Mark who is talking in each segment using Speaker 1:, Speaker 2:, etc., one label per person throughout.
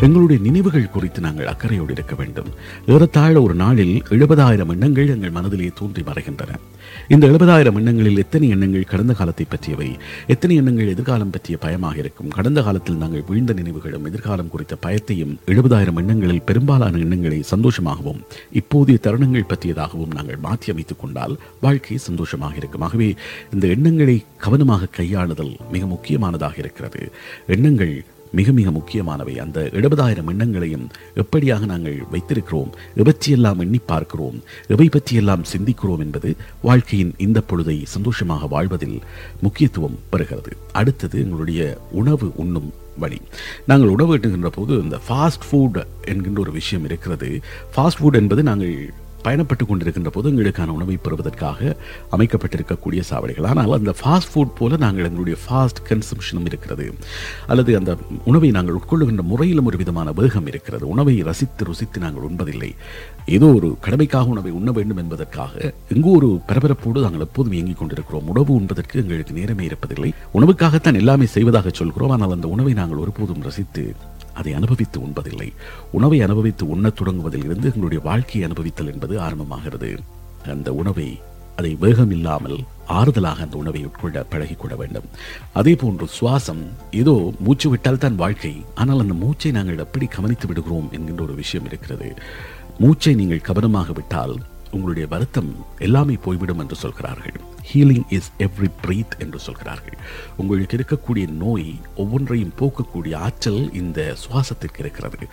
Speaker 1: எங்களுடைய நினைவுகள் குறித்து நாங்கள் அக்கறையோடு இருக்க வேண்டும். ஏறத்தாழ ஒரு நாளில் எழுபதாயிரம் எண்ணங்கள் எங்கள் மனதிலே தோன்றி மறைகின்றன. இந்த எழுபதாயிரம் எண்ணங்களில் எத்தனை எண்ணங்கள் கடந்த காலத்தை பற்றியவை? எத்தனை எண்ணங்கள் எதிர்காலம் பற்றிய பயமாக இருக்கும்? கடந்த காலத்தில் நாங்கள் வீழ்ந்த நினைவுகளும் எதிர்காலம் குறித்த பயத்தையும் எழுபதாயிரம் எண்ணங்களில் பெரும்பாலான எண்ணங்களை சந்தோஷமாகவும் இப்போதைய தருணங்கள் பற்றியதாகவும் நாங்கள் மாற்றி அமைத்துக் கொண்டால் வாழ்க்கை சந்தோஷமாக இருக்கும். ஆகவே இந்த எண்ணங்களை கவனமாக கையாளுதல் மிக முக்கியமானதாக இருக்கிறது. எண்ணங்கள் மிக மிக முக்கியமானவை. அந்த எழுபதாயிரம் எண்ணங்களையும் எப்படியாக நாங்கள் வைத்திருக்கிறோம் எவற்றையெல்லாம் எண்ணி பார்க்கிறோம் எவை பற்றியெல்லாம் சிந்திக்கிறோம் என்பது வாழ்க்கையின் இந்த பொழுதை சந்தோஷமாக வாழ்வதில் முக்கியத்துவம் பெறுகிறது. அடுத்தது எங்களுடைய உணவு உண்ணும் வழி. நாங்கள் உணவு எட்டுகின்ற போது இந்த ஃபாஸ்ட் ஃபுட் என்கின்ற ஒரு விஷயம் இருக்கிறது. ஃபாஸ்ட் ஃபுட் என்பது நாங்கள் பயணப்பட்டு கொண்டிருக்கின்ற போது எங்களுக்கான உணவை பெறுவதற்காக அமைக்கப்பட்டிருக்கக்கூடிய சாவடிகள். ஆனால் அந்த ஃபாஸ்ட் ஃபுட் போல நாங்கள் எங்களுடைய ஃபாஸ்ட் கன்சம்ஷனும் இருக்கிறது. அல்லது அந்த உணவை நாங்கள் உட்கொள்ளுகின்ற முறையிலும் ஒரு விதமான வேகம் இருக்கிறது. உணவை ரசித்து ருசித்து நாங்கள் உண்பதில்லை. ஏதோ ஒரு கடமைக்காக உணவை உண்ண வேண்டும் என்பதற்காக எங்கோ ஒரு பரபரப்போடு நாங்கள் எப்போதும் இயங்கிக் கொண்டிருக்கிறோம். உணவு உண்பதற்கு எங்களுக்கு நேரமே இருப்பதில்லை. உணவுக்காகத்தான் எல்லாமே செய்வதாக சொல்கிறோம். ஆனால் அந்த உணவை நாங்கள் ஒருபோதும் ரசித்து அதை அனுபவித்து உண்பதில்லை. உணவை அனுபவித்து உண்ணத் தொடங்குவதில் இருந்து எங்களுடைய வாழ்க்கையை அனுபவித்தல் என்பது ஆரம்பமாகிறது. அந்த உணவை அதை வேகம் இல்லாமல் ஆறுதலாக அந்த உணவை உட்கொள்ள பழகிக்கொள்ள வேண்டும். அதே போன்று சுவாசம் ஏதோ மூச்சு விட்டால் தான் வாழ்க்கை ஆனால் அந்த மூச்சை நாங்கள் எப்படி கவனித்து விடுகிறோம் என்கின்ற ஒரு விஷயம் இருக்கிறது. மூச்சை நீங்கள் கவனமாக விட்டால் உங்களுடைய வருத்தம் எல்லாமே போய்விடும் என்று சொல்கிறார்கள். ஹீலிங் இஸ் எவ்ரி பிரீத் என்று சொல்கிறார்கள். உங்களுக்கு இருக்கக்கூடிய நோய் ஒவ்வொன்றையும் போக்கக்கூடிய ஆற்றல் இந்த சுவாசத்திற்கு இருக்கிறது.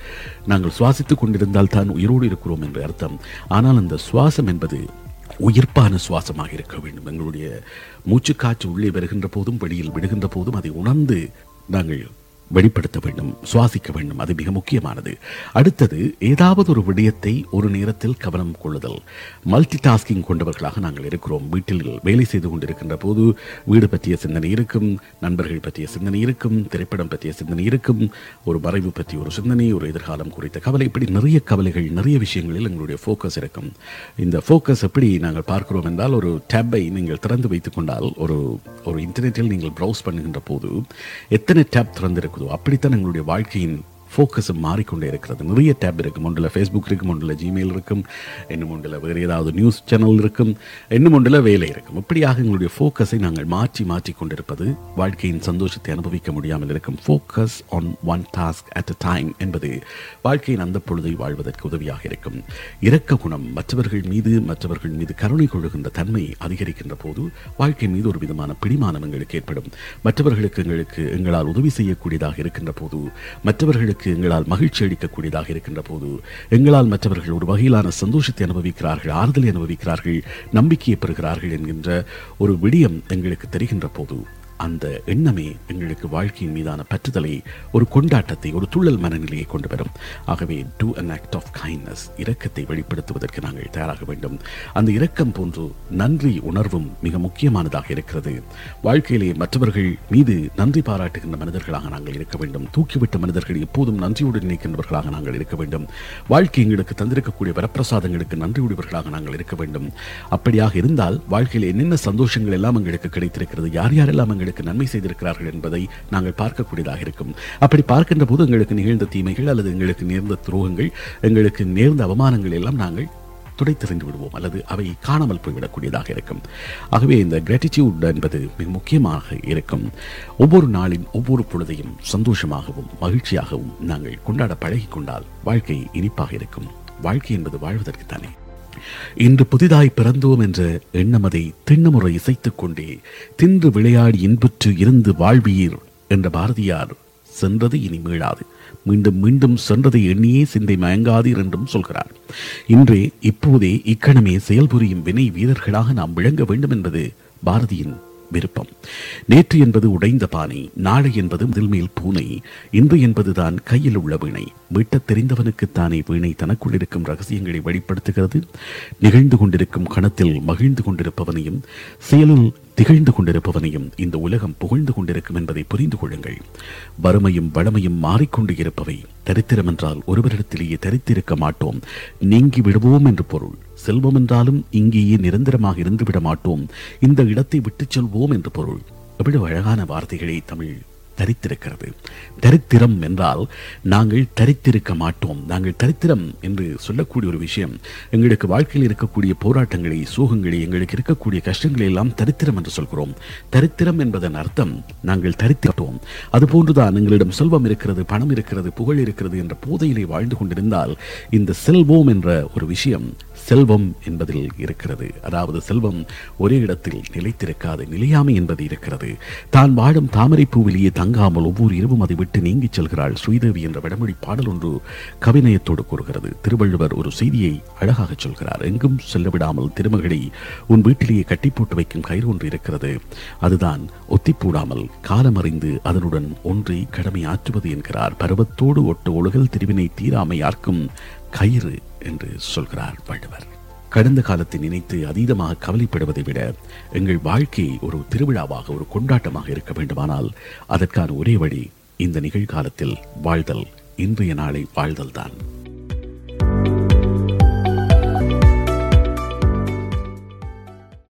Speaker 1: நாங்கள் சுவாசித்துக் கொண்டிருந்தால் தான் உயிரோடு இருக்கிறோம் என்று அர்த்தம். ஆனால் அந்த சுவாசம் என்பது உயிர்ப்பான சுவாசமாக இருக்க வேண்டும். எங்களுடைய மூச்சுக்காற்று உள்ளே வருகின்ற போதும் வெளியில் விடுகின்ற போதும் அதை உணர்ந்து நாங்கள் வெளிப்படுத்த வேண்டும் சுவாசிக்க வேண்டும். அது மிக முக்கியமானது. அடுத்தது ஏதாவது ஒரு விடயத்தை ஒரு நேரத்தில் கவனம் கொள்ளுதல். மல்டி டாஸ்கிங் கொண்டவர்களாக நாங்கள் இருக்கிறோம். வீட்டில் வேலை செய்து கொண்டிருக்கின்ற போது வீடு பற்றிய சிந்தனை இருக்கும் நண்பர்கள் பற்றிய சிந்தனை இருக்கும் திரைப்படம் பற்றிய சிந்தனை இருக்கும் ஒரு வரைவு பற்றி ஒரு சிந்தனை ஒரு எதிர்காலம் குறித்த கவலை இப்படி நிறைய கவலைகள் நிறைய விஷயங்களில் எங்களுடைய ஃபோக்கஸ் இருக்கும். இந்த ஃபோக்கஸ் எப்படி நாங்கள் பார்க்கிறோம் என்றால் ஒரு டேப்பை நீங்கள் திறந்து வைத்துக் கொண்டால் ஒரு ஒரு இன்டர்நெட்டில் நீங்கள் ப்ரௌஸ் பண்ணுகின்ற போது எத்தனை டேப் திறந்திருக்கும் திறந்திருக்குதோ அப்படித்தான் எங்களுடைய வாழ்க்கையின் ஃபோக்கஸ் மாறிக்கொண்டே இருக்கிறது. நிறைய டேப் இருக்கும். ஒன்றில் ஃபேஸ்புக் இருக்கும் ஒன்றில் ஜிமெயில் இருக்கும். இன்னும் ஒன்றில் வேறு ஏதாவது நியூஸ் சேனல் இருக்கும். இன்னும் ஒன்றில் வேலை இருக்கும். இப்படியாக எங்களுடைய ஃபோக்கஸை நாங்கள் மாற்றி மாற்றி கொண்டிருப்பது வாழ்க்கையின் சந்தோஷத்தை அனுபவிக்க முடியாமல் இருக்கும். Focus on one task at a time என்பது வாழ்க்கையின் அந்த பொழுதை வாழ்வதற்கு உதவியாக இருக்கும். இரக்க குணம் மற்றவர்கள் மீது மற்றவர்கள் மீது கருணை கொள்ளுகின்ற தன்மை அதிகரிக்கின்ற போது வாழ்க்கை மீது ஒரு விதமான பிடிமானம் எங்களுக்கு ஏற்படும். மற்றவர்களுக்கு எங்களுக்கு எங்களால் உதவி செய்யக்கூடியதாக இருக்கின்ற போது மற்றவர்களுக்கு எங்களால் மகிழ்ச்சி அளிக்கக்கூடியதாக இருக்கின்ற போது எங்களால் மற்றவர்கள் ஒரு வகையிலான சந்தோஷத்தை அனுபவிக்கிறார்கள் ஆறுதலை அனுபவிக்கிறார்கள் நம்பிக்கையை பெறுகிறார்கள் என்கின்ற ஒரு விடியம் எங்களுக்கு தெரிகின்ற போது அந்த எண்ணமே எங்களுக்கு வாழ்க்கையின் மீதான பற்றுதலை ஒரு கொண்டாட்டத்தை ஒரு துள்ளல் மனநிலையை கொண்டு வரும். ஆகவே do an act of kindness இரக்கத்தை வெளிப்படுத்துவதற்கு நாங்கள் தயாராக வேண்டும். அந்த இரக்கம் போன்று நன்றி உணர்வும் மிக முக்கியமானதாக இருக்கிறது. வாழ்க்கையிலே மற்றவர்கள் மீது நன்றி பாராட்டுகின்ற மனிதர்களாக நாங்கள் இருக்க வேண்டும். தூக்கிவிட்ட மனிதர்கள் எப்போதும் நன்றியோடு நினைக்கின்றவர்களாக நாங்கள் இருக்க வேண்டும். வாழ்க்கை எங்களுக்கு தந்திருக்கக்கூடிய வரப்பிரசாதங்களுக்கு நன்றியுடையவர்களாக நாங்கள் இருக்க வேண்டும். அப்படியாக இருந்தால் வாழ்க்கையில் என்னென்ன சந்தோஷங்கள் எல்லாம் எங்களுக்கு கிடைத்திருக்கிறது யார் யாரெல்லாம் எங்களுக்கு எங்களுக்கு நன்மை செய்திருக்கிறார்கள் என்பதை நாங்கள் பார்க்கக்கூடியதாக இருக்கும். அப்படி பார்க்கின்ற போது எங்களுக்கு நிகழ்ந்த தீமைகள் அல்லது எங்களுக்கு நேர்ந்த துரோகங்கள் எங்களுக்கு நேர்ந்த அவமானங்கள் எல்லாம் நாங்கள் துடைத்தெறிந்து விடுவோம் அல்லது அவை காணாமல் போய்விடக்கூடியதாக இருக்கும். ஆகவே இந்த கிராட்டிடியூட் என்பது மிக முக்கியமாக இருக்கும். ஒவ்வொரு நாளின் ஒவ்வொரு பொழுதையும் சந்தோஷமாகவும் மகிழ்ச்சியாகவும் நாங்கள் கொண்டாட பழகிக் கொண்டால் வாழ்க்கை இனிப்பாக இருக்கும். வாழ்க்கை என்பது வாழ்வதற்குத்தானே. இன்று புதிதாய் பிறந்தோம் என்ற எண்ணமதை திண்ணமுறை இசைத்துக் கொண்டே தின்று விளையாடி இன்புற்று இருந்து வாழ்வீர் என்ற பாரதியார் சென்றது இனி மீளாது. மீண்டும் மீண்டும் சென்றதை எண்ணியே சிந்தை மயங்காதீர் என்றும் சொல்கிறார். இன்றே இப்போதே இக்கணமே செயல்புரியும் வினை வீரர்களாக நாம் விளங்க வேண்டும் என்பது பாரதியின் விருப்பம். நேற்று என்பது உடைந்த பானை நாளை என்பது முதல் மேல் பூனை இன்று என்பதுதான் கையில் உள்ள வீணை. மீட்டத் தெரிந்தவனுக்குத்தானே வீணை தனக்குள் இருக்கும் ரகசியங்களை வெளிப்படுத்துகிறது. நிகழ்ந்து கொண்டிருக்கும் கணத்தில் மகிழ்ந்து கொண்டிருப்பவனையும் செயலில் திகழ்ந்து கொண்டிருப்பவனையும் இந்த உலகம் புகழ்ந்து கொண்டிருக்கும் என்பதை புரிந்து கொள்ளுங்கள். வறுமையும் வளமையும் மாறிக்கொண்டு இருப்பவை தரித்திரம் என்றால் ஒருவரிடத்திலேயே தரித்திருக்க மாட்டோம். நீங்கி விடுவோம் என்று பொருள். செல்வம் என்றாலும் இங்கேயே நிரந்தரமாக இருந்துவிட மாட்டோம். இந்த இடத்தை விட்டுச் செல்வோம் என்று பொருள். எவ்வளவு அழகான வார்த்தைகளை தமிழ். தரித்திருக்கிறது. தரித்திரம் என்றால் நாங்கள் தரித்திருக்க மாட்டோம். நாங்கள் தரித்திரம் என்று சொல்லக்கூடிய ஒரு விஷயம். எங்களுக்கு வாழ்க்கையில் இருக்கக்கூடிய போராட்டங்களை சோகங்களை எங்களுக்கு இருக்கக்கூடிய கஷ்டங்களை எல்லாம் தரித்திரம் என்று சொல்கிறோம். தரித்திரம் என்பதன் அர்த்தம் நாங்கள் தரித்திட்டோம் அதுபோன்றுதான் எங்களிடம் செல்வம் இருக்கிறது பணம் இருக்கிறது புகழ் இருக்கிறது என்ற போதையிலே வாழ்ந்து கொண்டிருந்தால் இந்த செல்வம் என்ற ஒரு விஷயம் செல்வம் என்பதில் இருக்கிறது. அதாவது செல்வம் ஒரே இடத்தில் நிலைத்திருக்காது நிலையாமை என்பது இருக்கிறது. தான் வாழும் தாமரைப்பூவிலேயே தங்காமல் ஒவ்வொரு இரவும் அதை விட்டு நீங்கிச் செல்கிறாள். ஸ்ரீதேவி என்ற வடமொழி பாடல் ஒன்று கவிநயத்தோடு கூறுகிறது. திருவள்ளுவர் ஒரு செய்தியை அழகாக சொல்கிறார். எங்கும் செல்ல விடாமல் திருமகளை உன் வீட்டிலேயே கட்டி போட்டு வைக்கும் கயிறு ஒன்று இருக்கிறது. அதுதான் ஒத்திப்பூடாமல் காலமறிந்து அதனுடன் ஒன்றை கடமை ஆற்றுவது என்கிறார். பருவத்தோடு ஒட்டு ஒழுகல் திருவினை தீராமை யார்க்கும் கயிறு என்று சொல்கிறார் வள்ளுவர் கடந்த காலத்தை நினைத்து அதீதமாக கவலைப்படுவதை விட எங்கள் வாழ்க்கை ஒரு திருவிழாவாக ஒரு கொண்டாட்டமாக இருக்க வேண்டுமானால் அதற்கான ஒரே வழி இந்த நிகழ்காலத்தில் வாழ்தல் இன்றைய நாளை வாழ்தல் தான்